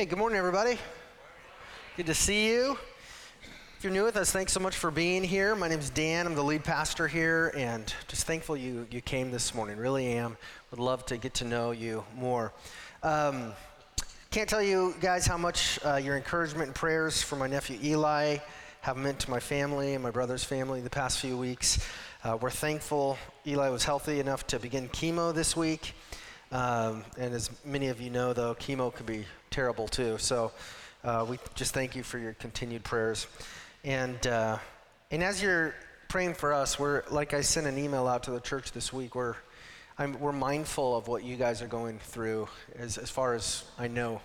Hey, good morning, everybody. Good to see you. If you're new with us, thanks so much for being here. My name is Dan. I'm the lead pastor here, and just thankful you, you came this morning. Really am. Would love to get to know you more. Um, can't tell you guys how much uh, your encouragement and prayers for my nephew Eli have meant to my family and my brother's family the past few weeks. Uh, we're thankful Eli was healthy enough to begin chemo this week. Um, and as many of you know, though, chemo can be terrible too. So uh, we just thank you for your continued prayers. And, uh, and as you're praying for us, we're, like I sent an email out to the church this week, we're, I'm, we're mindful of what you guys are going through as, as far as I know.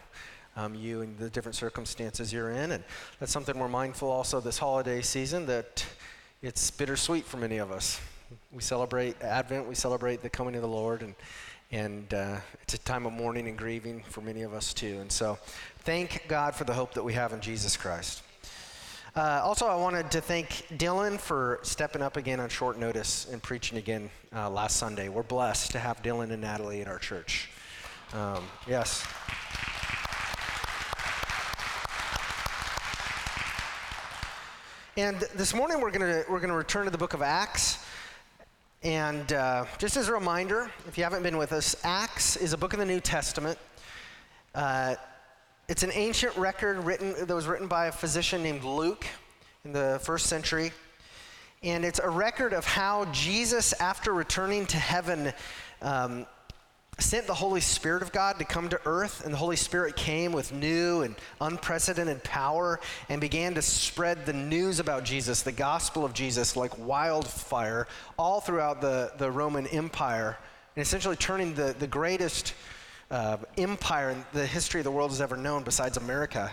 Um, you and the different circumstances you're in. And that's something we're mindful also this holiday season that it's bittersweet for many of us. We celebrate Advent, we celebrate the coming of the Lord, and, and uh, it's a time of mourning and grieving for many of us too. And so thank God for the hope that we have in Jesus Christ. Uh, also, I wanted to thank Dylan for stepping up again on short notice and preaching again uh, last Sunday. We're blessed to have Dylan and Natalie at our church. Um, yes. And this morning we're going we're gonna return to the book of Acts. And uh, just as a reminder, if you haven't been with us, Acts is a book of the New Testament. Uh, it's an ancient record written, that was written by a physician named Luke in the first century. And it's a record of how Jesus, after returning to heaven, um, sent the Holy Spirit of God to come to earth, and the Holy Spirit came with new and unprecedented power and began to spread the news about Jesus, the gospel of Jesus, like wildfire all throughout the, the Roman Empire, and essentially turning the, the greatest uh, empire in the history of the world has ever known, besides America,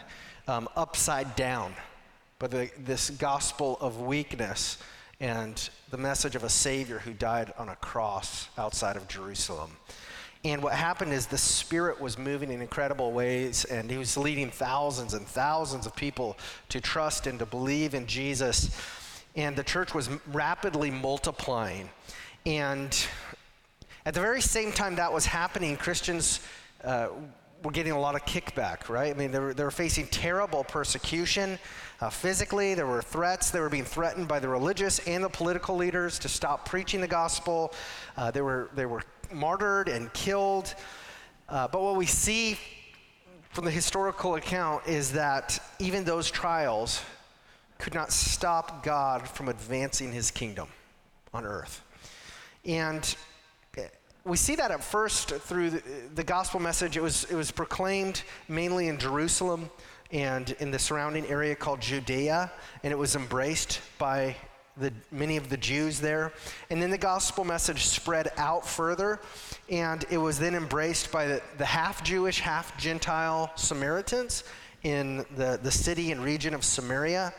um, upside down. But the, this gospel of weakness and the message of a Savior who died on a cross outside of Jerusalem. And what happened is the Spirit was moving in incredible ways, and He was leading thousands and thousands of people to trust and to believe in Jesus. And the church was rapidly multiplying. And at the very same time that was happening, Christians uh, were getting a lot of kickback, right? I mean, they were, they were facing terrible persecution uh, physically. There were threats. They were being threatened by the religious and the political leaders to stop preaching the gospel. Uh, they, were, they were martyred and killed. Uh, but what we see from the historical account is that even those trials could not stop God from advancing his kingdom on earth. And we see that at first through the, the, gospel message. It was, it was proclaimed mainly in Jerusalem and in the surrounding area called Judea, and it was embraced by the, many of the Jews there. And then the gospel message spread out further, and it was then embraced by the, the half Jewish, half Gentile Samaritans in the, the city and region of Samaria.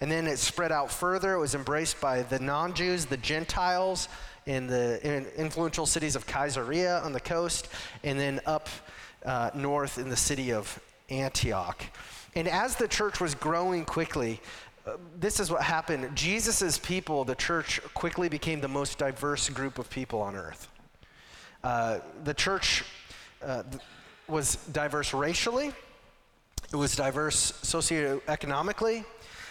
And then it spread out further. It was embraced by the non Jews, the Gentiles, in the in influential cities of Caesarea on the coast, and then up uh, north in the city of Antioch. And as the church was growing quickly, this is what happened. Jesus' people, the church, quickly became the most diverse group of people on earth. Uh, the church uh, was diverse racially, it was diverse socioeconomically,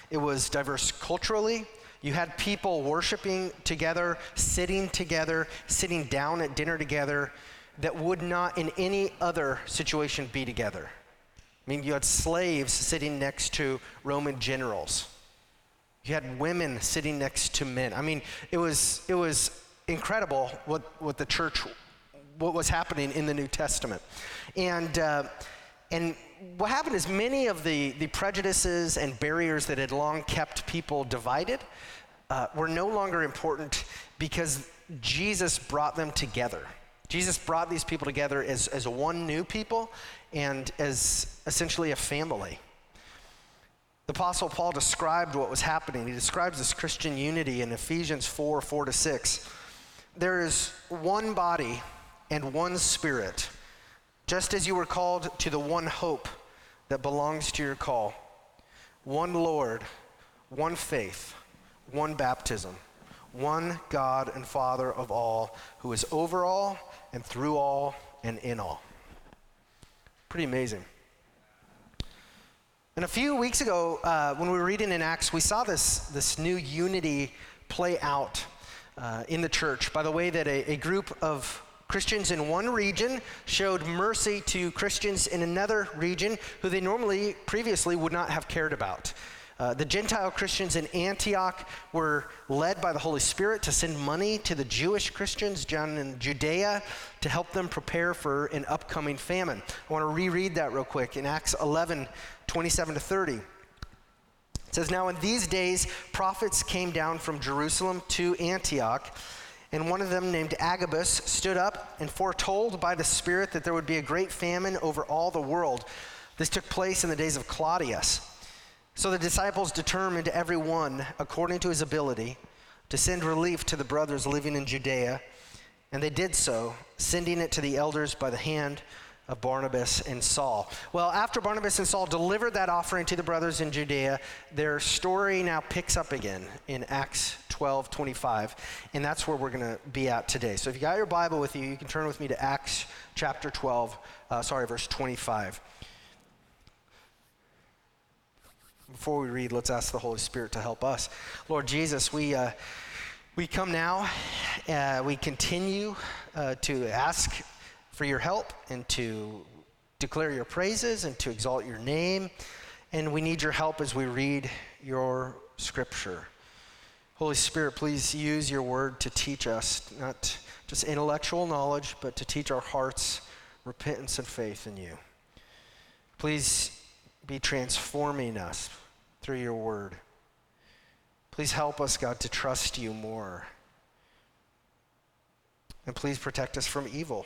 it was diverse culturally, you had people worshiping together, sitting together, sitting down at dinner together that would not in any other situation be together. I mean, you had slaves sitting next to Roman generals. You had women sitting next to men. I mean, it was, it was incredible what, what the church, what was happening in the New Testament. And, uh, and what happened is many of the, the prejudices and barriers that had long kept people divided uh, were no longer important because Jesus brought them together. Jesus brought these people together as, as one new people and as essentially a family. The Apostle Paul described what was happening. He describes this Christian unity in Ephesians 4 4 to 6. There is one body and one spirit, just as you were called to the one hope that belongs to your call one Lord, one faith one baptism, one God and Father of all, who is over all and through all and in all. Pretty amazing. And a few weeks ago, uh, when we were reading in Acts, we saw this, this new unity play out uh, in the church by the way that a, a group of Christians in one region showed mercy to Christians in another region who they normally previously would not have cared about. Uh, the Gentile Christians in Antioch were led by the Holy Spirit to send money to the Jewish Christians down in Judea to help them prepare for an upcoming famine. I want to reread that real quick in Acts 11 27 to 30. It says, Now in these days, prophets came down from Jerusalem to Antioch, and one of them, named Agabus, stood up and foretold by the Spirit that there would be a great famine over all the world. This took place in the days of Claudius. So the disciples determined every one, according to his ability, to send relief to the brothers living in Judea. And they did so, sending it to the elders by the hand of Barnabas and Saul. Well, after Barnabas and Saul delivered that offering to the brothers in Judea, their story now picks up again in Acts 12 25. And that's where we're going to be at today. So if you got your Bible with you, you can turn with me to Acts chapter 12, uh, sorry, verse 25. Before we read, let's ask the Holy Spirit to help us. Lord Jesus, we, uh, we come now, uh, we continue uh, to ask for your help and to declare your praises and to exalt your name. And we need your help as we read your scripture. Holy Spirit, please use your word to teach us, not just intellectual knowledge, but to teach our hearts repentance and faith in you. Please be transforming us through your word. Please help us, God, to trust you more. And please protect us from evil.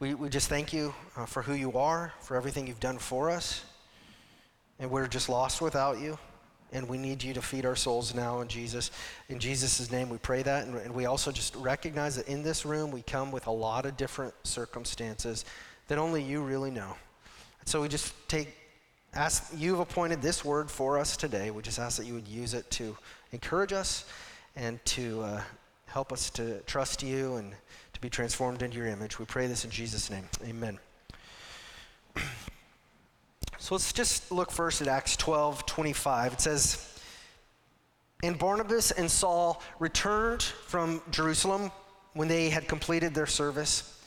We, we just thank you uh, for who you are, for everything you've done for us. And we're just lost without you. And we need you to feed our souls now in Jesus. In Jesus' name, we pray that. And, and we also just recognize that in this room, we come with a lot of different circumstances that only you really know. So we just take, ask, you've appointed this word for us today. We just ask that you would use it to encourage us and to uh, help us to trust you and to be transformed into your image. We pray this in Jesus' name. Amen. So let's just look first at Acts 12 25. It says, And Barnabas and Saul returned from Jerusalem when they had completed their service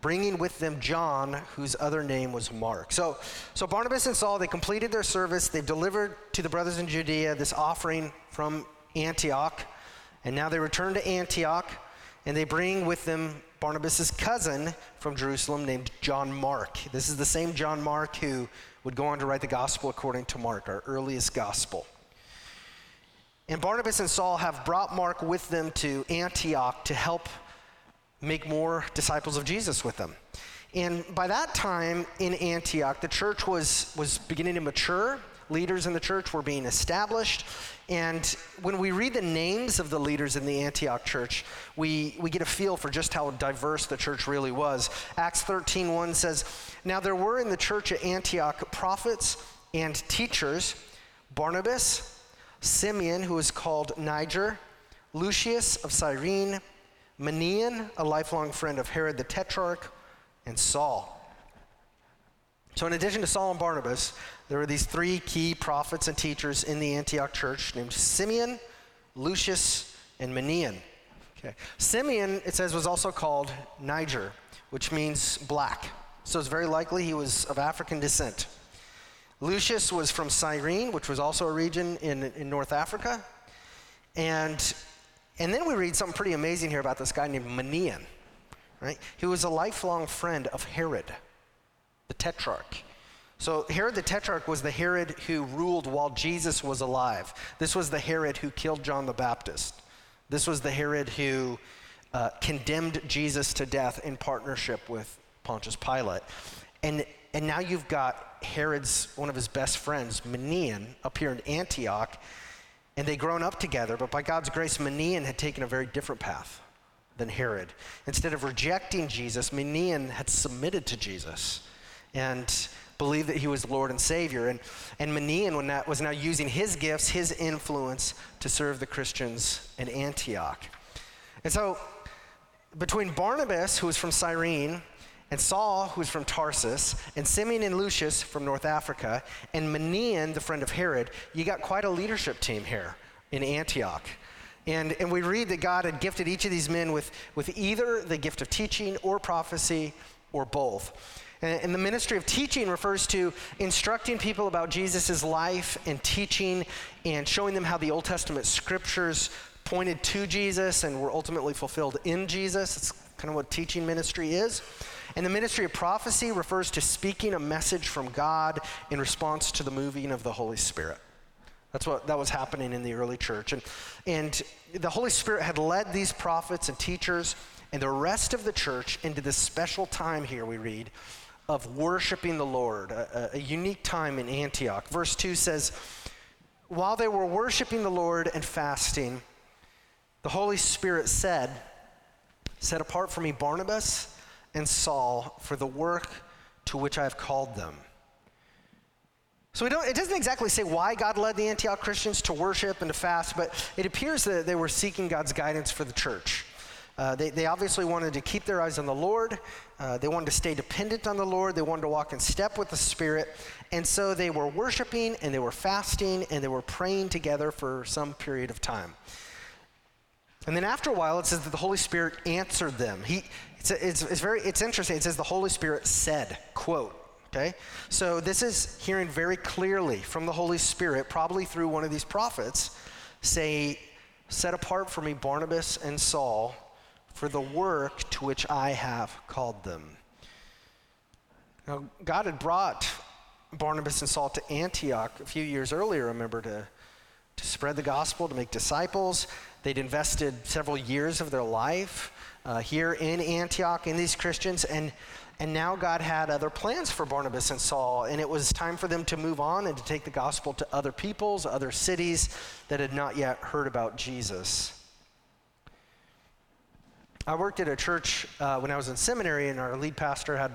bringing with them John, whose other name was Mark. So, so Barnabas and Saul, they completed their service. They delivered to the brothers in Judea this offering from Antioch. And now they return to Antioch, and they bring with them Barnabas' cousin from Jerusalem named John Mark. This is the same John Mark who would go on to write the gospel according to Mark, our earliest gospel. And Barnabas and Saul have brought Mark with them to Antioch to help make more disciples of Jesus with them. And by that time in Antioch, the church was, was beginning to mature. Leaders in the church were being established. And when we read the names of the leaders in the Antioch church, we, we get a feel for just how diverse the church really was. Acts 13:1 says, Now there were in the church at Antioch prophets and teachers, Barnabas, Simeon, who was called Niger, Lucius of Cyrene, Manaen, a lifelong friend of Herod the Tetrarch, and Saul. So, in addition to Saul and Barnabas, there were these three key prophets and teachers in the Antioch church named Simeon, Lucius, and Manaen. Okay. Simeon, it says, was also called Niger, which means black. So it's very likely he was of African descent. Lucius was from Cyrene, which was also a region in, in North Africa. And and then we read something pretty amazing here about this guy named Manaen, right? He was a lifelong friend of Herod, the tetrarch. So Herod the tetrarch was the Herod who ruled while Jesus was alive. This was the Herod who killed John the Baptist. This was the Herod who uh, condemned Jesus to death in partnership with Pontius Pilate. And, and now you've got Herod's, one of his best friends, Manaen, up here in Antioch and they'd grown up together, but by God's grace, Manaen had taken a very different path than Herod. Instead of rejecting Jesus, Manaen had submitted to Jesus and believed that he was Lord and Savior. And, and Manaen was now using his gifts, his influence to serve the Christians in Antioch. And so, between Barnabas, who was from Cyrene, and Saul, who's from Tarsus, and Simeon and Lucius from North Africa, and Manaen, the friend of Herod, you got quite a leadership team here in Antioch. And, and we read that God had gifted each of these men with, with either the gift of teaching or prophecy or both. And, the ministry of teaching refers to instructing people about Jesus' life and teaching and showing them how the Old Testament scriptures pointed to Jesus and were ultimately fulfilled in Jesus. It's kind of what teaching ministry is. And the ministry of prophecy refers to speaking a message from God in response to the moving of the Holy Spirit. That's what that was happening in the early church. And, and the Holy Spirit had led these prophets and teachers and the rest of the church into this special time here, we read, of worshiping the Lord, a, a unique time in Antioch. Verse 2 says, While they were worshiping the Lord and fasting, the Holy Spirit said, Set apart for me Barnabas and Saul for the work to which I have called them. So we don't it doesn't exactly say why God led the Antioch Christians to worship and to fast, but it appears that they were seeking God's guidance for the church. Uh, they, they obviously wanted to keep their eyes on the Lord. Uh, they wanted to stay dependent on the Lord. They wanted to walk in step with the Spirit. And so they were worshiping and they were fasting and they were praying together for some period of time. And then after a while, it says that the Holy Spirit answered them. He, it's, it's, it's, very, it's interesting. It says the Holy Spirit said, quote, okay? So this is hearing very clearly from the Holy Spirit, probably through one of these prophets, say, set apart for me Barnabas and Saul for the work to which I have called them. Now, God had brought Barnabas and Saul to Antioch a few years earlier, remember, to, to spread the gospel, to make disciples. They'd invested several years of their life uh, here in Antioch in these Christians, and, and now God had other plans for Barnabas and Saul, and it was time for them to move on and to take the gospel to other peoples, other cities that had not yet heard about Jesus. I worked at a church uh, when I was in seminary, and our lead pastor had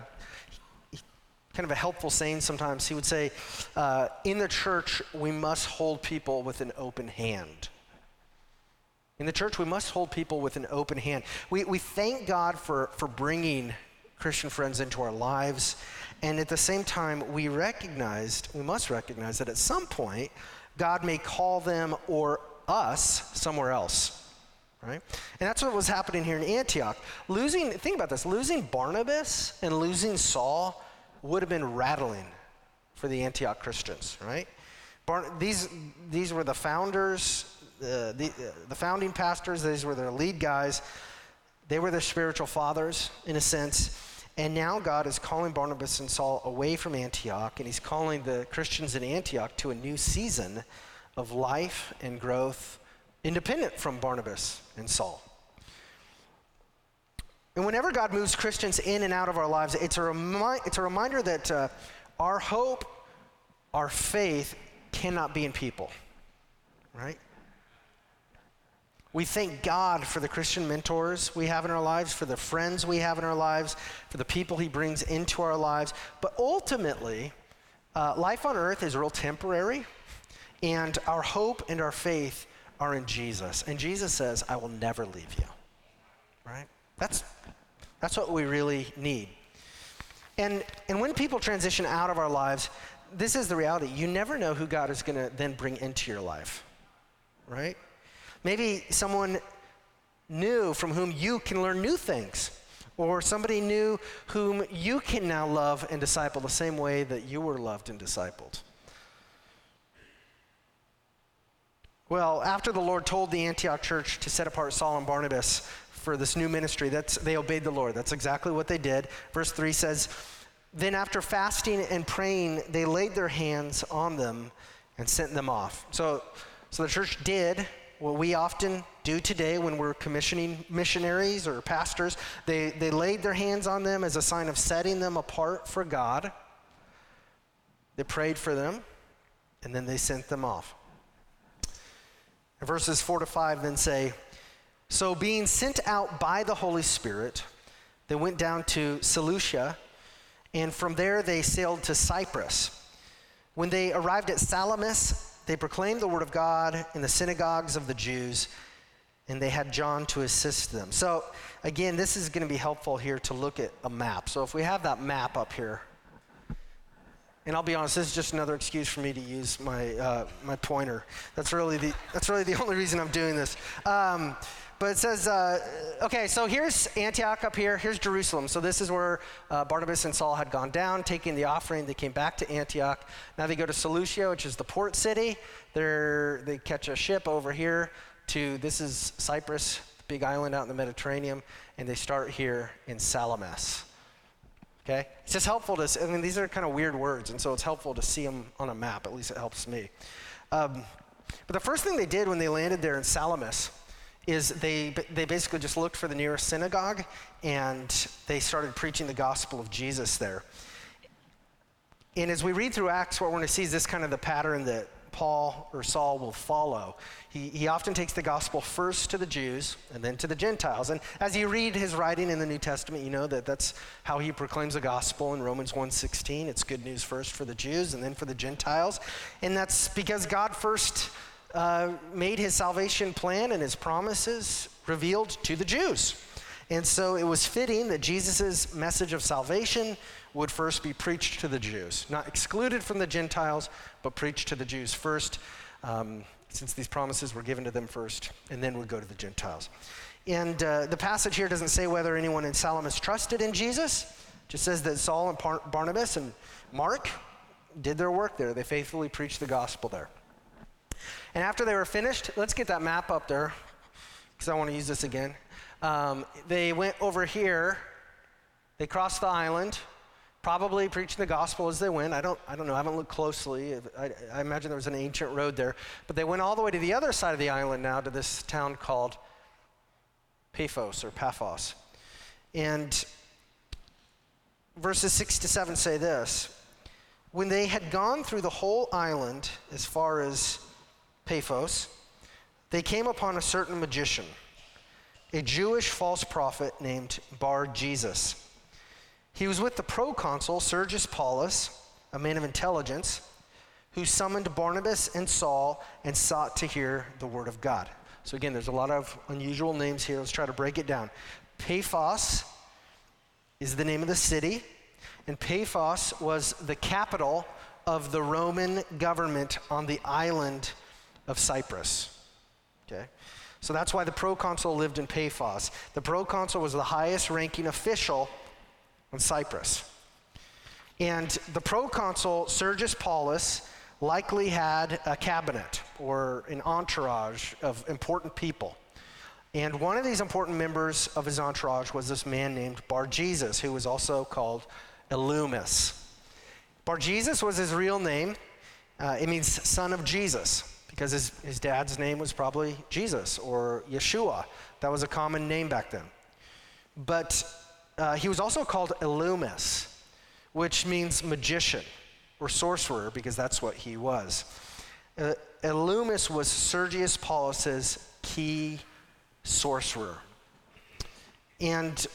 kind of a helpful saying sometimes. He would say, uh, In the church, we must hold people with an open hand. In the church, we must hold people with an open hand. We, we thank God for, for bringing Christian friends into our lives. And at the same time, we recognized, we must recognize that at some point, God may call them or us somewhere else. Right? And that's what was happening here in Antioch. Losing, think about this, losing Barnabas and losing Saul would have been rattling for the Antioch Christians, right? These, these were the founders uh, the, the, the founding pastors, these were their lead guys. They were their spiritual fathers, in a sense. And now God is calling Barnabas and Saul away from Antioch, and he's calling the Christians in Antioch to a new season of life and growth independent from Barnabas and Saul. And whenever God moves Christians in and out of our lives, it's a, remi- it's a reminder that uh, our hope, our faith cannot be in people, right? We thank God for the Christian mentors we have in our lives, for the friends we have in our lives, for the people He brings into our lives. But ultimately, uh, life on earth is real temporary, and our hope and our faith are in Jesus. And Jesus says, I will never leave you. Right? That's, that's what we really need. And, and when people transition out of our lives, this is the reality. You never know who God is going to then bring into your life. Right? Maybe someone new from whom you can learn new things, or somebody new whom you can now love and disciple the same way that you were loved and discipled. Well, after the Lord told the Antioch church to set apart Saul and Barnabas for this new ministry, that's, they obeyed the Lord. That's exactly what they did. Verse 3 says, Then after fasting and praying, they laid their hands on them and sent them off. So, so the church did what we often do today when we're commissioning missionaries or pastors. They, they laid their hands on them as a sign of setting them apart for God. They prayed for them, and then they sent them off. Verses 4 to 5 then say, So being sent out by the Holy Spirit, they went down to Seleucia, and from there they sailed to Cyprus. When they arrived at Salamis, they proclaimed the word of God in the synagogues of the Jews. and they had John to assist them. So, again, this is going to be helpful here to look at a map. So, if we have that map up here, and I'll be honest, this is just another excuse for me to use my, uh, my pointer. That's really, the, that's really the only reason I'm doing this. Um, but it says, uh, okay, so here's Antioch up here. Here's Jerusalem. So this is where uh, Barnabas and Saul had gone down, taking the offering. They came back to Antioch. Now they go to Seleucia, which is the port city. They're, they catch a ship over here to, this is Cyprus, the big island out in the Mediterranean, and they start here in Salamis. Okay? It's just helpful to, I mean, these are kind of weird words, and so it's helpful to see them on a map. At least it helps me. Um, but the first thing they did when they landed there in Salamis, is they, they basically just looked for the nearest synagogue and they started preaching the gospel of Jesus there. And as we read through Acts, what we're going to see is this kind of the pattern that Paul or Saul will follow. He, he often takes the gospel first to the Jews and then to the Gentiles. And as you read his writing in the New Testament, you know that that's how he proclaims the gospel in Romans 1.16. It's good news first for the Jews and then for the Gentiles. And that's because God first uh, made his salvation plan and his promises revealed to the Jews. And so it was fitting that Jesus' message of salvation would first be preached to the Jews, not excluded from the Gentiles, but preached to the Jews first, um, since these promises were given to them first, and then would go to the Gentiles. And uh, the passage here doesn't say whether anyone in Salamis trusted in Jesus, it just says that Saul and Bar- Barnabas and Mark did their work there. They faithfully preached the gospel there. And after they were finished, let's get that map up there because I want to use this again. Um, they went over here, they crossed the island, probably preaching the gospel as they went. I don't, I don't know, I haven't looked closely. I, I imagine there was an ancient road there. But they went all the way to the other side of the island now to this town called Paphos or Paphos. And verses 6 to 7 say this When they had gone through the whole island as far as Paphos, they came upon a certain magician, a Jewish false prophet named Bar Jesus. He was with the proconsul Sergius Paulus, a man of intelligence, who summoned Barnabas and Saul and sought to hear the word of God. So, again, there's a lot of unusual names here. Let's try to break it down. Paphos is the name of the city, and Paphos was the capital of the Roman government on the island of Cyprus. Okay? So that's why the proconsul lived in Paphos. The proconsul was the highest ranking official in Cyprus. And the proconsul, Sergius Paulus, likely had a cabinet or an entourage of important people. And one of these important members of his entourage was this man named Bar Jesus, who was also called Elymas. Bar Jesus was his real name. Uh, it means son of Jesus because his, his dad's name was probably Jesus or Yeshua. That was a common name back then. But uh, he was also called Elymas, which means magician or sorcerer, because that's what he was. Uh, Elymas was Sergius Paulus's key sorcerer. And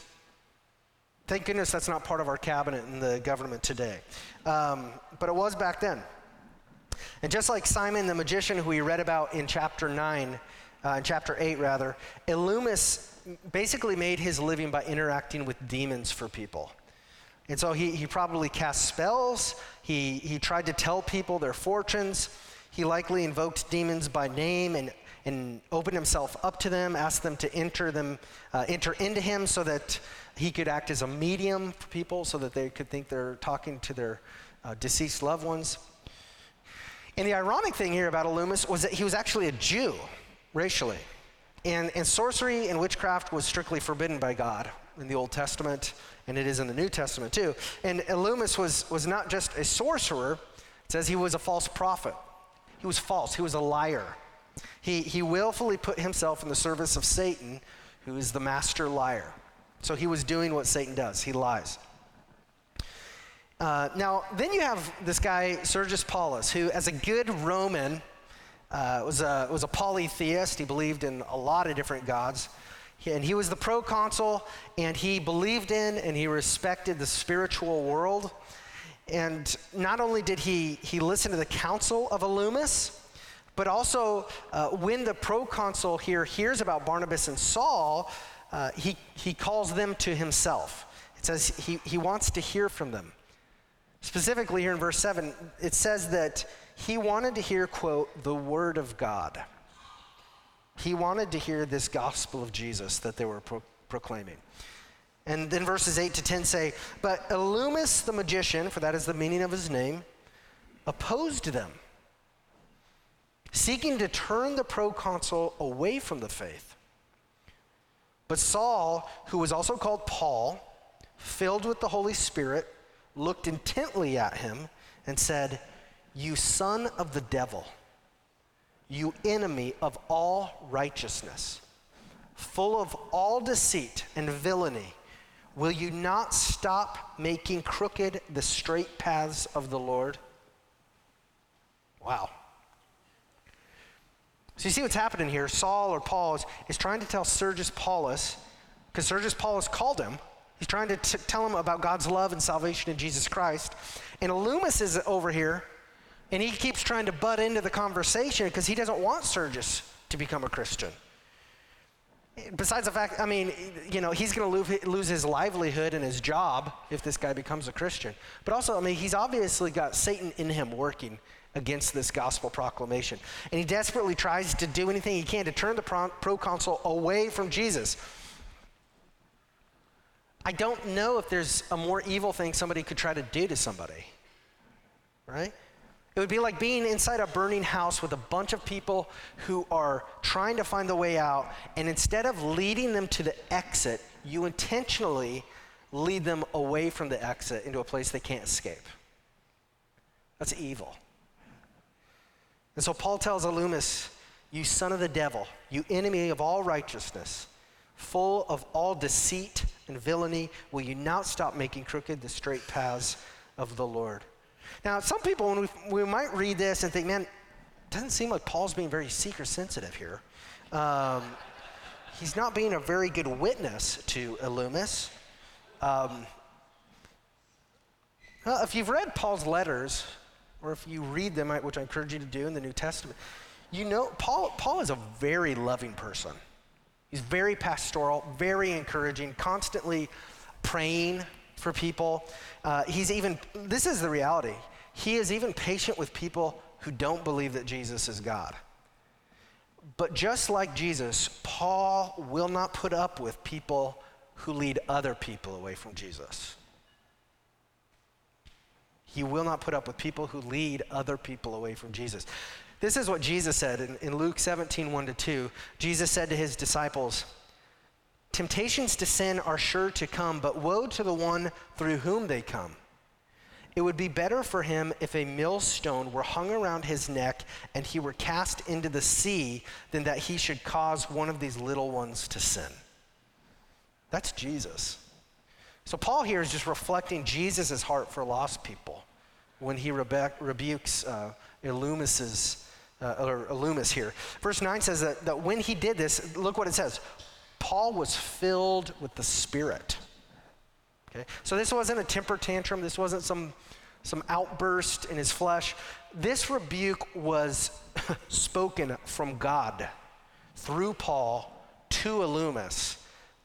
thank goodness that's not part of our cabinet in the government today. Um, but it was back then. And just like Simon the magician, who we read about in chapter 9, uh, in chapter 8 rather, Elymas basically made his living by interacting with demons for people. And so he, he probably cast spells, he, he tried to tell people their fortunes, he likely invoked demons by name and, and opened himself up to them, asked them to enter, them, uh, enter into him so that he could act as a medium for people so that they could think they're talking to their uh, deceased loved ones. And the ironic thing here about Elymas was that he was actually a Jew, racially. And, and sorcery and witchcraft was strictly forbidden by God in the Old Testament, and it is in the New Testament too. And Elymas was, was not just a sorcerer, it says he was a false prophet. He was false, he was a liar. He, he willfully put himself in the service of Satan, who is the master liar. So he was doing what Satan does he lies. Uh, now, then you have this guy, Sergius Paulus, who, as a good Roman, uh, was, a, was a polytheist. He believed in a lot of different gods. And he was the proconsul, and he believed in and he respected the spiritual world. And not only did he, he listen to the counsel of Elymas, But also, uh, when the proconsul here hears about Barnabas and Saul, uh, he, he calls them to himself. It says he, he wants to hear from them. Specifically, here in verse 7, it says that he wanted to hear, quote, the word of God. He wanted to hear this gospel of Jesus that they were pro- proclaiming. And then verses 8 to 10 say, But Elymas the magician, for that is the meaning of his name, opposed them, seeking to turn the proconsul away from the faith. But Saul, who was also called Paul, filled with the Holy Spirit, looked intently at him and said, You son of the devil, you enemy of all righteousness, full of all deceit and villainy, will you not stop making crooked the straight paths of the Lord? Wow. So you see what's happening here. Saul or Paul is, is trying to tell Sergius Paulus, because Sergius Paulus called him, He's trying to t- tell him about God's love and salvation in Jesus Christ. And Elymas is over here, and he keeps trying to butt into the conversation because he doesn't want Sergius to become a Christian. Besides the fact, I mean, you know, he's going to lose his livelihood and his job if this guy becomes a Christian. But also, I mean, he's obviously got Satan in him working against this gospel proclamation. And he desperately tries to do anything he can to turn the proconsul away from Jesus. I don't know if there's a more evil thing somebody could try to do to somebody, right? It would be like being inside a burning house with a bunch of people who are trying to find the way out, and instead of leading them to the exit, you intentionally lead them away from the exit into a place they can't escape. That's evil. And so Paul tells Elymas, You son of the devil, you enemy of all righteousness, full of all deceit and villainy, will you not stop making crooked the straight paths of the Lord? Now, some people, when we, we might read this and think, man, doesn't seem like Paul's being very seeker sensitive here. Um, he's not being a very good witness to Elymas. Um, well, if you've read Paul's letters, or if you read them, which I encourage you to do in the New Testament, you know Paul, Paul is a very loving person. He's very pastoral, very encouraging, constantly praying for people. Uh, he's even, this is the reality, he is even patient with people who don't believe that Jesus is God. But just like Jesus, Paul will not put up with people who lead other people away from Jesus. He will not put up with people who lead other people away from Jesus. This is what Jesus said in, in Luke 17, 1 to 2. Jesus said to his disciples, Temptations to sin are sure to come, but woe to the one through whom they come. It would be better for him if a millstone were hung around his neck and he were cast into the sea than that he should cause one of these little ones to sin. That's Jesus. So, Paul here is just reflecting Jesus' heart for lost people when he rebukes uh, Elymas's uh, or Elymas here. Verse 9 says that, that when he did this, look what it says Paul was filled with the Spirit. Okay? So this wasn't a temper tantrum, this wasn't some, some outburst in his flesh. This rebuke was spoken from God through Paul to Elymas,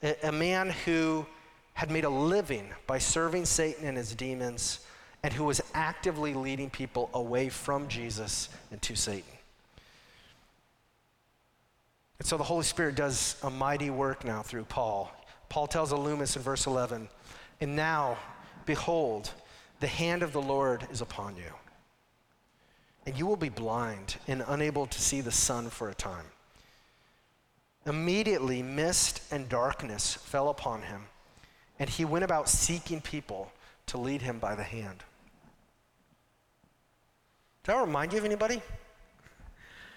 a, a man who had made a living by serving Satan and his demons and who was actively leading people away from Jesus and to Satan. And so the Holy Spirit does a mighty work now through Paul. Paul tells Elymas in verse 11, And now, behold, the hand of the Lord is upon you, and you will be blind and unable to see the sun for a time. Immediately, mist and darkness fell upon him, and he went about seeking people to lead him by the hand. Does that remind you of anybody?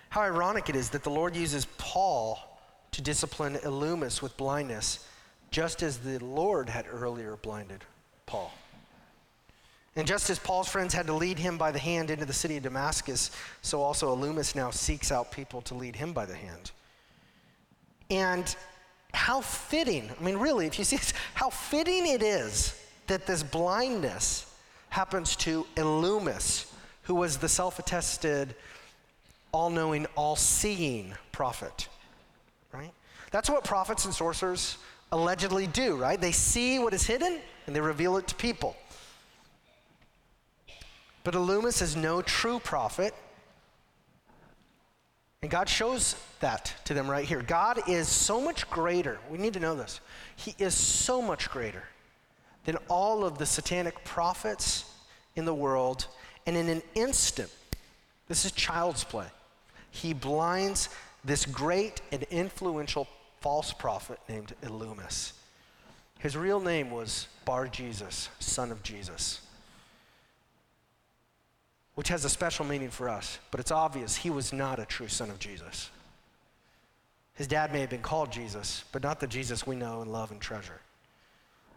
How ironic it is that the Lord uses Paul to discipline Elymas with blindness, just as the Lord had earlier blinded Paul. And just as Paul's friends had to lead him by the hand into the city of Damascus, so also Elymas now seeks out people to lead him by the hand. And how fitting, I mean, really, if you see this, how fitting it is that this blindness happens to Elymas, who was the self attested all knowing, all seeing prophet, right? That's what prophets and sorcerers allegedly do, right? They see what is hidden and they reveal it to people. But Elymas is no true prophet. And God shows that to them right here. God is so much greater. We need to know this. He is so much greater than all of the satanic prophets in the world. And in an instant, this is child's play. He blinds this great and influential false prophet named Elymas. His real name was Bar Jesus, son of Jesus, which has a special meaning for us, but it's obvious he was not a true son of Jesus. His dad may have been called Jesus, but not the Jesus we know and love and treasure.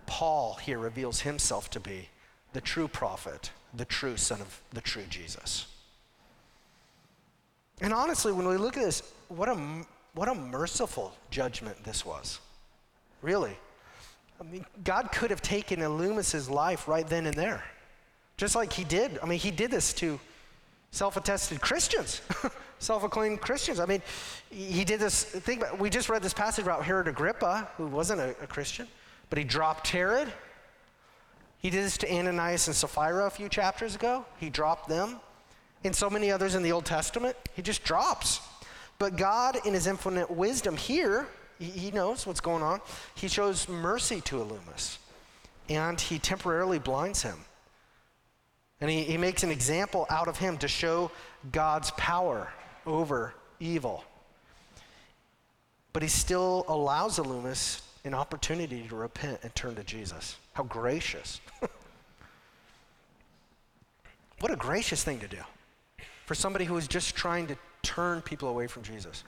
Paul here reveals himself to be the true prophet, the true son of the true Jesus. And honestly, when we look at this, what a, what a merciful judgment this was. Really. I mean, God could have taken Elymas's life right then and there, just like he did. I mean, he did this to self-attested Christians, self-acclaimed Christians. I mean, he did this. Think about. We just read this passage about Herod Agrippa, who wasn't a, a Christian, but he dropped Herod. He did this to Ananias and Sapphira a few chapters ago. He dropped them. And so many others in the Old Testament, he just drops. But God, in his infinite wisdom here, he knows what's going on. He shows mercy to Elymas, and he temporarily blinds him. And he, he makes an example out of him to show God's power over evil. But he still allows Elymas an opportunity to repent and turn to Jesus. How gracious. what a gracious thing to do for somebody who is just trying to turn people away from Jesus.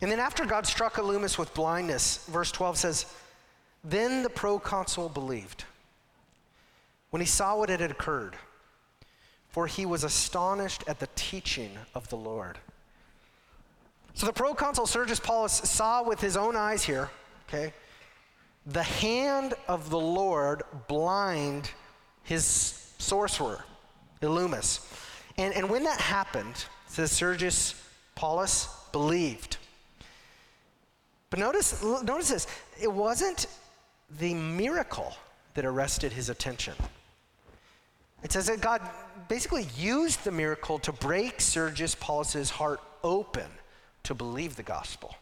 And then after God struck Elymas with blindness, verse 12 says, Then the proconsul believed when he saw what had occurred, for he was astonished at the teaching of the Lord. So the proconsul Sergius Paulus saw with his own eyes here, okay, the hand of the Lord blind his sorcerer, Elymas. And, and when that happened, says Sergius Paulus believed. But notice, notice this it wasn't the miracle that arrested his attention. It says that God basically used the miracle to break Sergius Paulus's heart open to believe the gospel.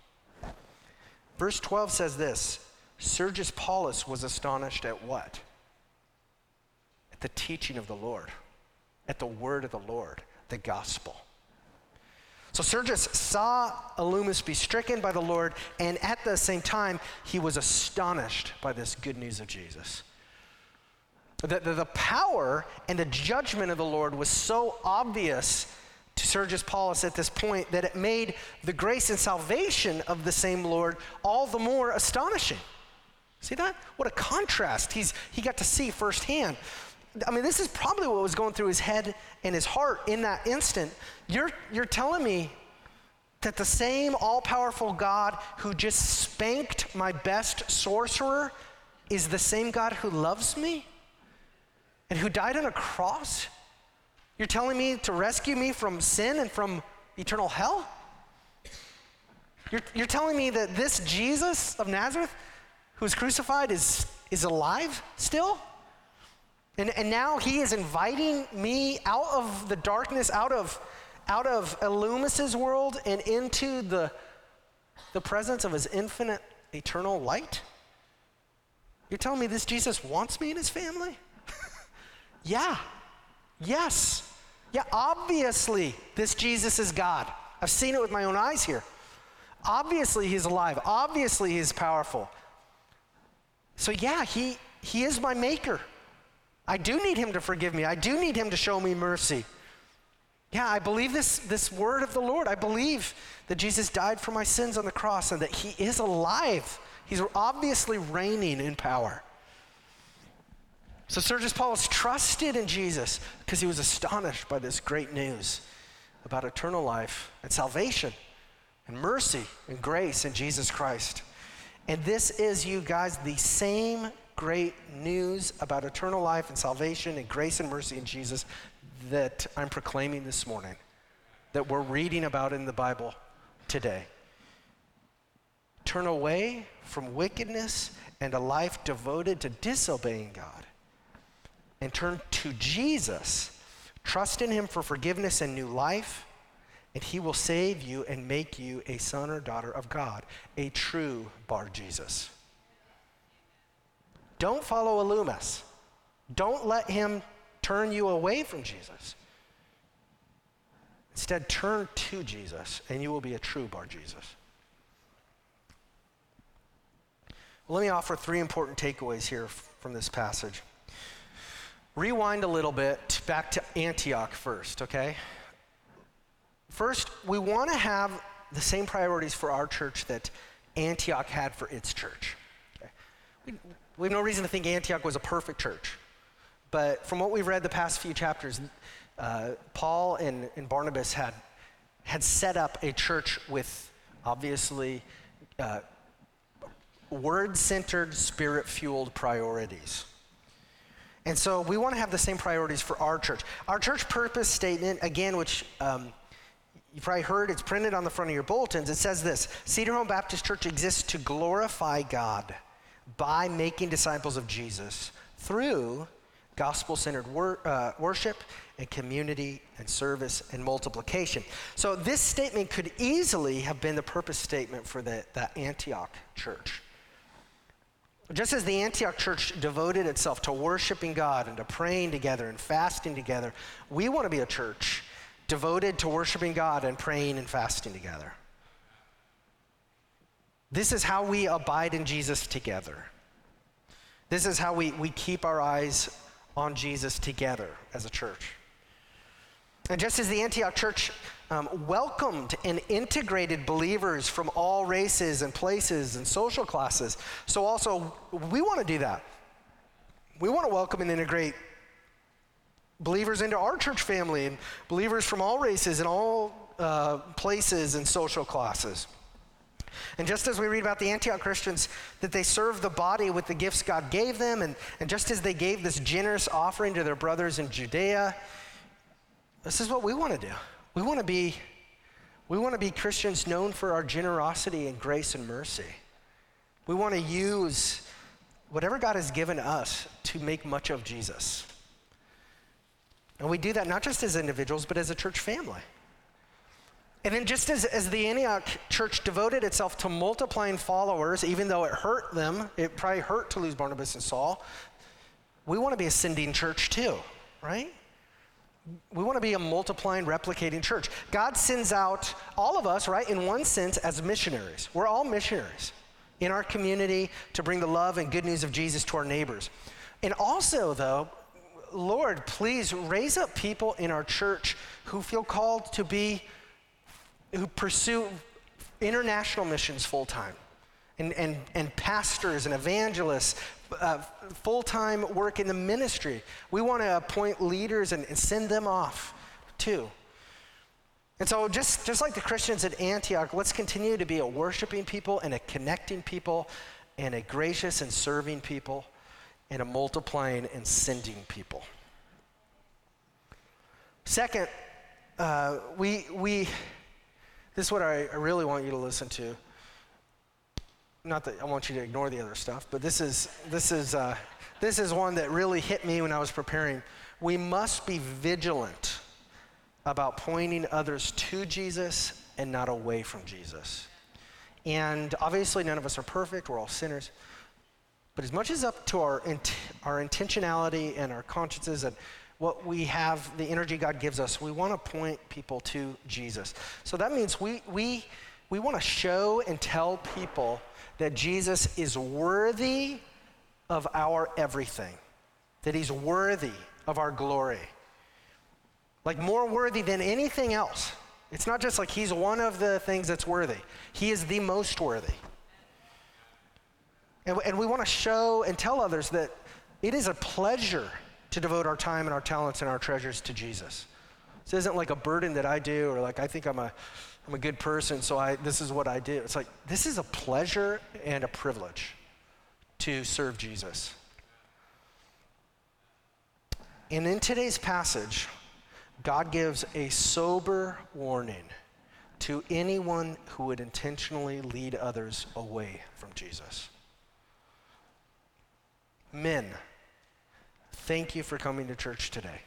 Verse 12 says this Sergius Paulus was astonished at what? At the teaching of the Lord, at the word of the Lord, the gospel. So Sergius saw Elymas be stricken by the Lord, and at the same time, he was astonished by this good news of Jesus. The, the, the power and the judgment of the Lord was so obvious to Sergius Paulus at this point that it made the grace and salvation of the same Lord all the more astonishing. See that? What a contrast he's, he got to see firsthand. I mean, this is probably what was going through his head and his heart in that instant. You're, you're telling me that the same all powerful God who just spanked my best sorcerer is the same God who loves me and who died on a cross? You're telling me to rescue me from sin and from eternal hell? You're, you're telling me that this Jesus of Nazareth who was crucified is, is alive still? And, and now he is inviting me out of the darkness, out of, out of Elymas's world, and into the, the presence of his infinite eternal light? You're telling me this Jesus wants me in his family? yeah. Yes. Yeah, obviously, this Jesus is God. I've seen it with my own eyes here. Obviously, he's alive. Obviously, he's powerful. So, yeah, he, he is my maker. I do need him to forgive me. I do need him to show me mercy. Yeah, I believe this, this word of the Lord. I believe that Jesus died for my sins on the cross and that he is alive. He's obviously reigning in power. So Sergius Paulus trusted in Jesus because he was astonished by this great news about eternal life and salvation and mercy and grace in Jesus Christ. And this is, you guys, the same great news about eternal life and salvation and grace and mercy in Jesus that I'm proclaiming this morning. that we're reading about in the Bible today. Turn away from wickedness and a life devoted to disobeying God. And turn to Jesus. Trust in Him for forgiveness and new life, and He will save you and make you a son or daughter of God, a true Bar Jesus. Don't follow a. Don't let him turn you away from Jesus. Instead, turn to Jesus, and you will be a true Bar Jesus. Well, let me offer three important takeaways here from this passage. Rewind a little bit back to Antioch first, okay? First, we want to have the same priorities for our church that Antioch had for its church. Okay? We have no reason to think Antioch was a perfect church. But from what we've read the past few chapters, uh, Paul and, and, Barnabas had, had set up a church with obviously uh, word centered, spirit fueled priorities. And so we want to have the same priorities for our church. Our church purpose statement, again, which um, you probably heard, it's printed on the front of your bulletins. It says this Cedar Home Baptist Church exists to glorify God by making disciples of Jesus through gospel centered wor- uh, worship and community and service and multiplication. So, this statement could easily have been the purpose statement for the, the Antioch church. Just as the Antioch church devoted itself to worshiping God and to praying together and fasting together, we want to be a church devoted to worshiping God and praying and fasting together. This is how we abide in Jesus together. This is how we, we keep our eyes on Jesus together as a church. And just as the Antioch church um, welcomed and integrated believers from all races and places and social classes. So, also, we want to do that. We want to welcome and integrate believers into our church family and believers from all races and all uh, places and social classes. And just as we read about the Antioch Christians, that they served the body with the gifts God gave them, and, and just as they gave this generous offering to their brothers in Judea, this is what we want to do. We want to be we want to be Christians known for our generosity and grace and mercy. We want to use whatever God has given us to make much of Jesus. And we do that not just as individuals, but as a church family. And then, just as, as the Antioch church devoted itself to multiplying followers, even though it hurt them, it probably hurt to lose Barnabas and Saul, we want to be a sending church too, right? We want to be a multiplying, replicating church. God sends out all of us, right, in one sense, as missionaries. We're all missionaries in our community to bring the love and good news of Jesus to our neighbors. And also, though, Lord, please raise up people in our church who feel called to be, who pursue international missions full time. And, and, and pastors and evangelists, uh, full time work in the ministry. We want to appoint leaders and, and send them off too. And so, just, just like the Christians at Antioch, let's continue to be a worshiping people and a connecting people and a gracious and serving people and a multiplying and sending people. Second, uh, we, we, this is what I, I really want you to listen to not that I want you to ignore the other stuff, but this is this is uh, this is one that really hit me when I was preparing. We must be vigilant about pointing others to Jesus and not away from Jesus. And obviously, none of us are perfect; we're all sinners. But as much as up to our int- our intentionality and our consciences and what we have, the energy God gives us, we want to point people to Jesus. So that means we we we want to show and tell people that Jesus is worthy of our everything, that he's worthy of our glory. Like more worthy than anything else. It's not just like he's one of the things that's worthy, he is the most worthy. And, and we want to show and tell others that it is a pleasure to devote our time and our talents and our treasures to Jesus. This isn't like a burden that I do or like I think I'm a I'm a good person, so I, this is what I do. It's like, this is a pleasure and a privilege to serve Jesus. And in today's passage, God gives a sober warning to anyone who would intentionally lead others away from Jesus. Men, thank you for coming to church today.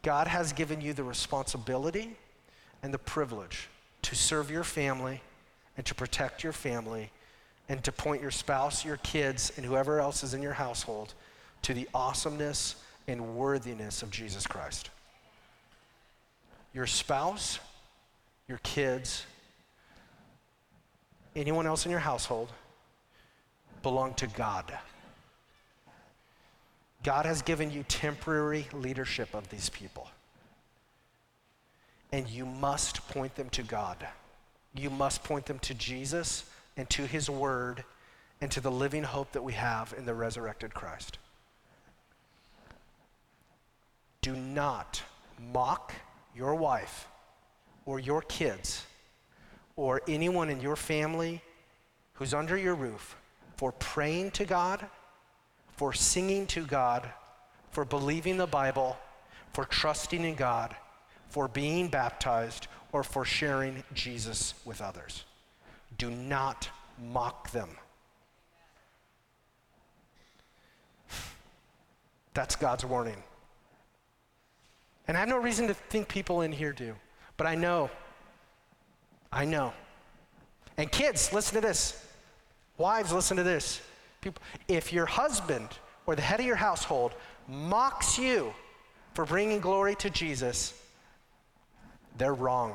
God has given you the responsibility and the privilege to serve your family and to protect your family and to point your spouse, your kids, and whoever else is in your household to the awesomeness and worthiness of Jesus Christ. Your spouse, your kids, anyone else in your household belong to God. God has given you temporary leadership of these people. And you must point them to God. You must point them to Jesus and to his word and to the living hope that we have in the resurrected Christ. Do not mock your wife or your kids or anyone in your family who's under your roof for praying to God, for singing to God, for believing the Bible, for trusting in God, for being baptized, or for sharing Jesus with others. Do not mock them. That's God's warning. And I have no reason to think people in here do, but I know. I know. And kids, listen to this. Wives, listen to this. People, if your husband or the head of your household mocks you for bringing glory to Jesus, they're wrong.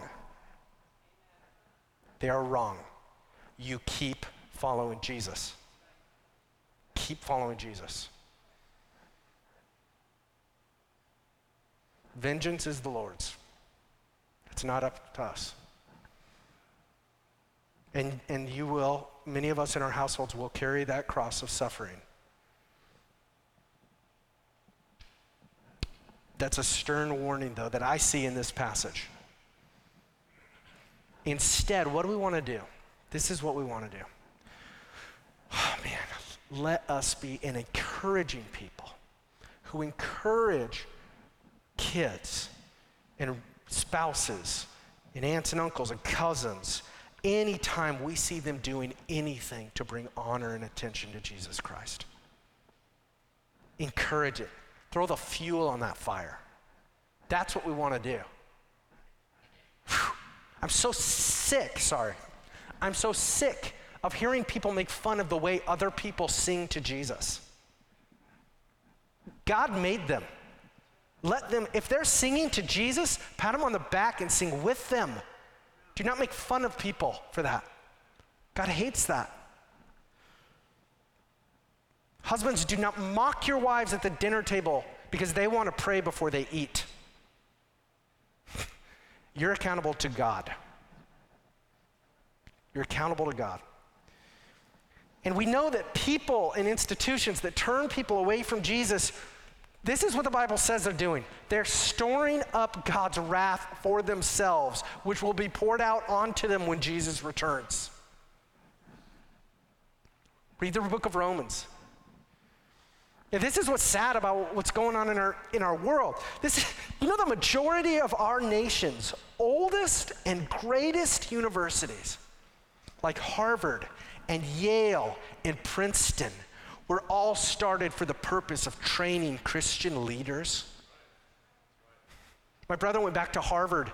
They are wrong. You keep following Jesus. Keep following Jesus. Vengeance is the Lord's. It's not up to us. And, and you will, many of us in our households will carry that cross of suffering. That's a stern warning, though, that I see in this passage. Instead, what do we want to do? This is what we want to do. Oh, man, let us be an encouraging people who encourage kids and spouses and aunts and uncles and cousins anytime we see them doing anything to bring honor and attention to Jesus Christ. Encourage it. Throw the fuel on that fire. That's what we want to do. Whew. I'm so sick, sorry. I'm so sick of hearing people make fun of the way other people sing to Jesus. God made them. Let them, if they're singing to Jesus, pat them on the back and sing with them. Do not make fun of people for that. God hates that. Husbands, do not mock your wives at the dinner table because they want to pray before they eat. You're accountable to God. You're accountable to God. And we know that people and institutions that turn people away from Jesus this is what the Bible says they're doing. They're storing up God's wrath for themselves, which will be poured out onto them when Jesus returns. Read the book of Romans. Yeah, this is what's sad about what's going on in our, in our world. This, you know, the majority of our nation's oldest and greatest universities, like Harvard and Yale and Princeton, were all started for the purpose of training Christian leaders. My brother went back to Harvard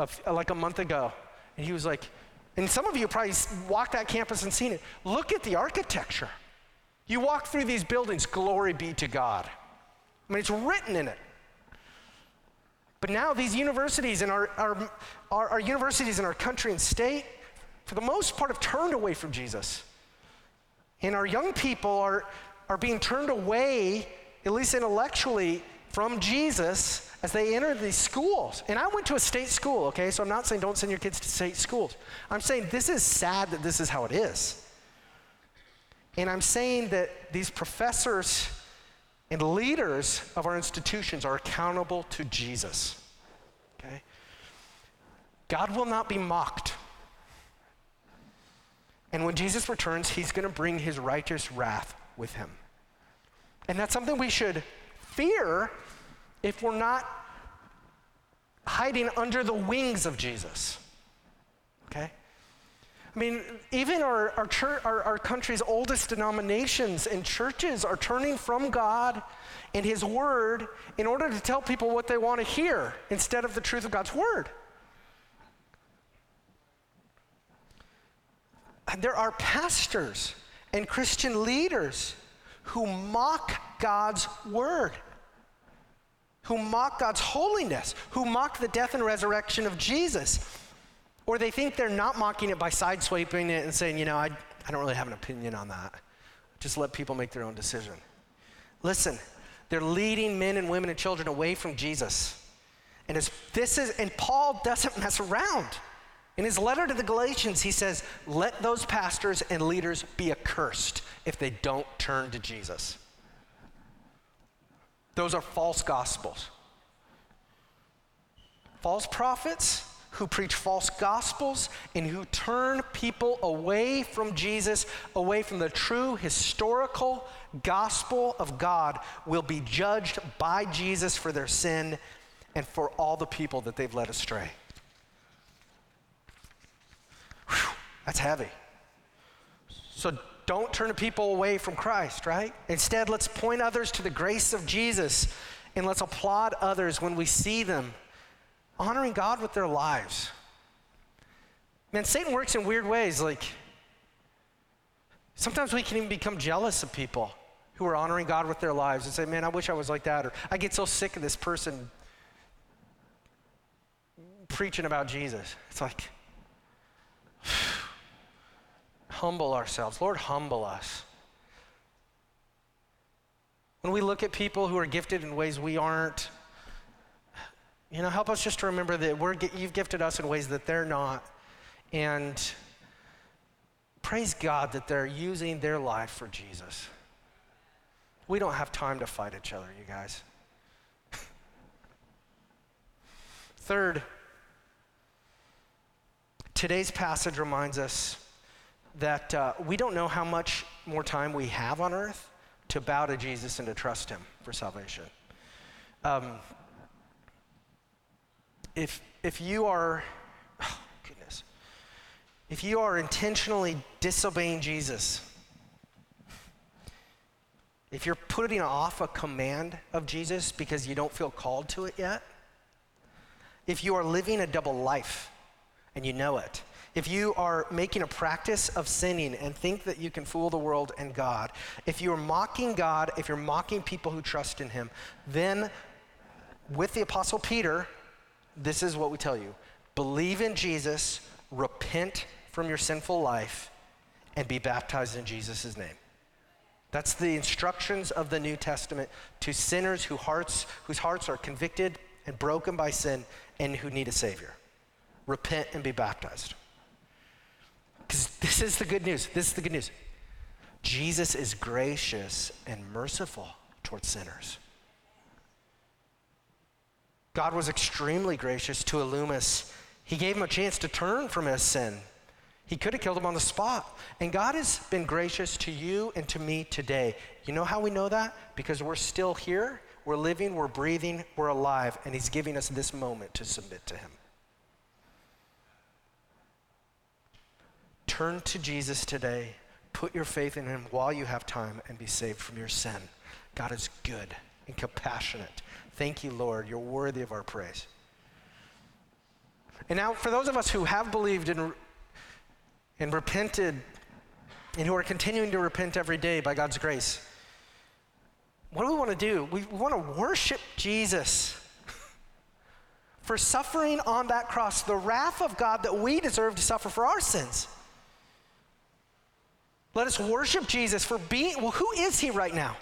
uh, like a month ago, and he was like, and some of you probably walked that campus and seen it. Look at the architecture. You walk through these buildings, glory be to God. I mean, it's written in it. But now these universities in our, our, our, our universities in our country and state, for the most part, have turned away from Jesus. And our young people are, are being turned away, at least intellectually, from Jesus as they enter these schools. And I went to a state school, okay? So I'm not saying don't send your kids to state schools. I'm saying this is sad that this is how it is. And I'm saying that these professors and leaders of our institutions are accountable to Jesus, okay? God will not be mocked. And when Jesus returns, he's going to bring his righteous wrath with him. And that's something we should fear if we're not hiding under the wings of Jesus. Okay? I mean, even our, our, church, our, our country's oldest denominations and churches are turning from God and His Word in order to tell people what they want to hear instead of the truth of God's Word. There are pastors and Christian leaders who mock God's Word who mock God's holiness, who mock the death and resurrection of Jesus. Or they think they're not mocking it by sideswiping it and saying, you know, I, I don't really have an opinion on that. Just let people make their own decision. Listen, they're leading men and women and children away from Jesus. And this is, and Paul doesn't mess around. In his letter to the Galatians, he says, Let those pastors and leaders be accursed if they don't turn to Jesus. Those are false gospels. False prophets who preach false gospels and who turn people away from Jesus, away from the true historical gospel of God, will be judged by Jesus for their sin and for all the people that they've led astray. Whew, that's heavy. So don't turn people away from Christ, right? Instead, let's point others to the grace of Jesus and let's applaud others when we see them honoring God with their lives. Man, Satan works in weird ways. Like, sometimes we can even become jealous of people who are honoring God with their lives and say, man, I wish I was like that. Or I get so sick of this person preaching about Jesus. It's like, humble ourselves. Lord, humble us. When we look at people who are gifted in ways we aren't, you know, help us just to remember that we're, you've gifted us in ways that they're not. And praise God that they're using their life for Jesus. We don't have time to fight each other, you guys. Third, today's passage reminds us that uh, we don't know how much more time we have on earth to bow to Jesus and to trust Him for salvation. Um, if, if you are, oh, goodness, if you are intentionally disobeying Jesus, if you're putting off a command of Jesus because you don't feel called to it yet, if you are living a double life and you know it, if you are making a practice of sinning and think that you can fool the world and God, if you're mocking God, if you're mocking people who trust in Him, then with the Apostle Peter, this is what we tell you believe in Jesus, repent from your sinful life, and be baptized in Jesus' name. That's the instructions of the New Testament to sinners whose hearts, whose hearts are convicted and broken by sin and who need a Savior. Repent and be baptized. Because this is the good news. This is the good news. Jesus is gracious and merciful towards sinners. God was extremely gracious to Elymas. He gave him a chance to turn from his sin. He could have killed him on the spot. And God has been gracious to you and to me today. You know how we know that? Because we're still here, we're living, we're breathing, we're alive, and He's giving us this moment to submit to Him. Turn to Jesus today. Put your faith in him while you have time and be saved from your sin. God is good and compassionate. Thank you, Lord. You're worthy of our praise. And now, for those of us who have believed and, and repented and who are continuing to repent every day by God's grace, what do we want to do? We want to worship Jesus for suffering on that cross, the wrath of God that we deserve to suffer for our sins. Let us worship Jesus for being, well, who is he right now?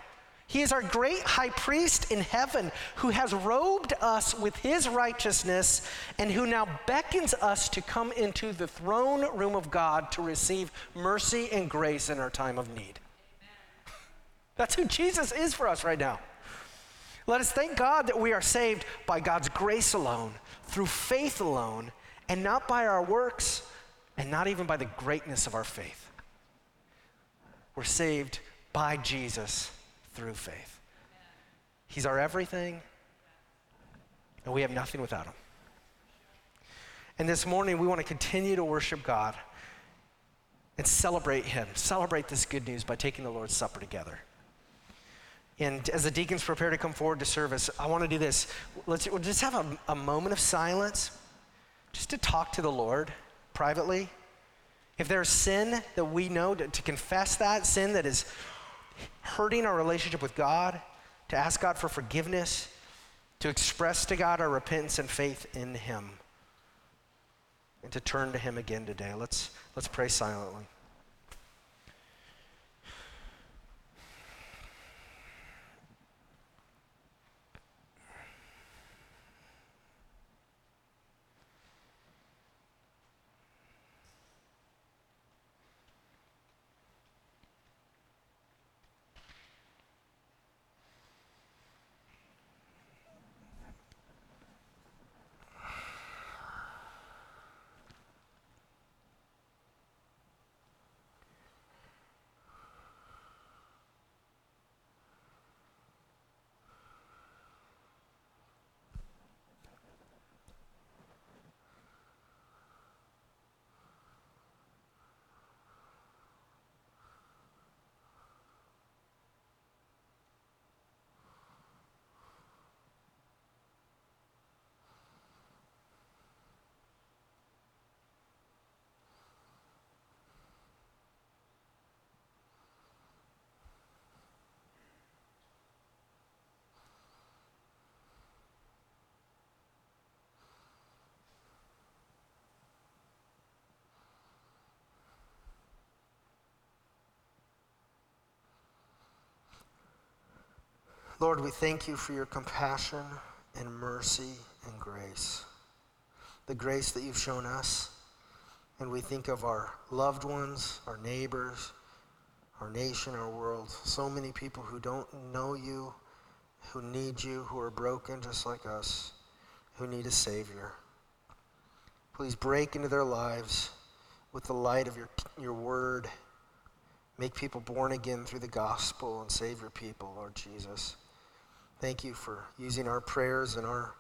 He is our great high priest in heaven who has robed us with his righteousness and who now beckons us to come into the throne room of God to receive mercy and grace in our time of need. That's who Jesus is for us right now. Let us thank God that we are saved by God's grace alone, through faith alone, and not by our works, and not even by the greatness of our faith. We're saved by Jesus through faith. He's our everything, and we have nothing without him. And this morning, we want to continue to worship God and celebrate Him, celebrate this good news by taking the Lord's Supper together. And as the deacons prepare to come forward to service, I want to do this. Let's we'll just have a, a moment of silence just to talk to the Lord privately. If there's sin that we know, to, to confess that sin that is hurting our relationship with God, to ask God for forgiveness, to express to God our repentance and faith in Him, and to turn to Him again today. Let's, let's pray silently. Lord, we thank you for your compassion and mercy and grace. The grace that you've shown us. And we think of our loved ones, our neighbors, our nation, our world. So many people who don't know you, who need you, who are broken just like us, who need a Savior. Please break into their lives with the light of your, your word. Make people born again through the gospel and save your people, Lord Jesus. Thank you for using our prayers and our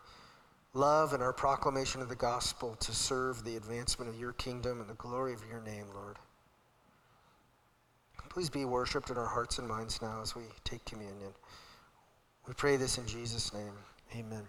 love and our proclamation of the gospel to serve the advancement of your kingdom and the glory of your name, Lord. Please be worshiped in our hearts and minds now as we take communion. We pray this in Jesus' name. Amen.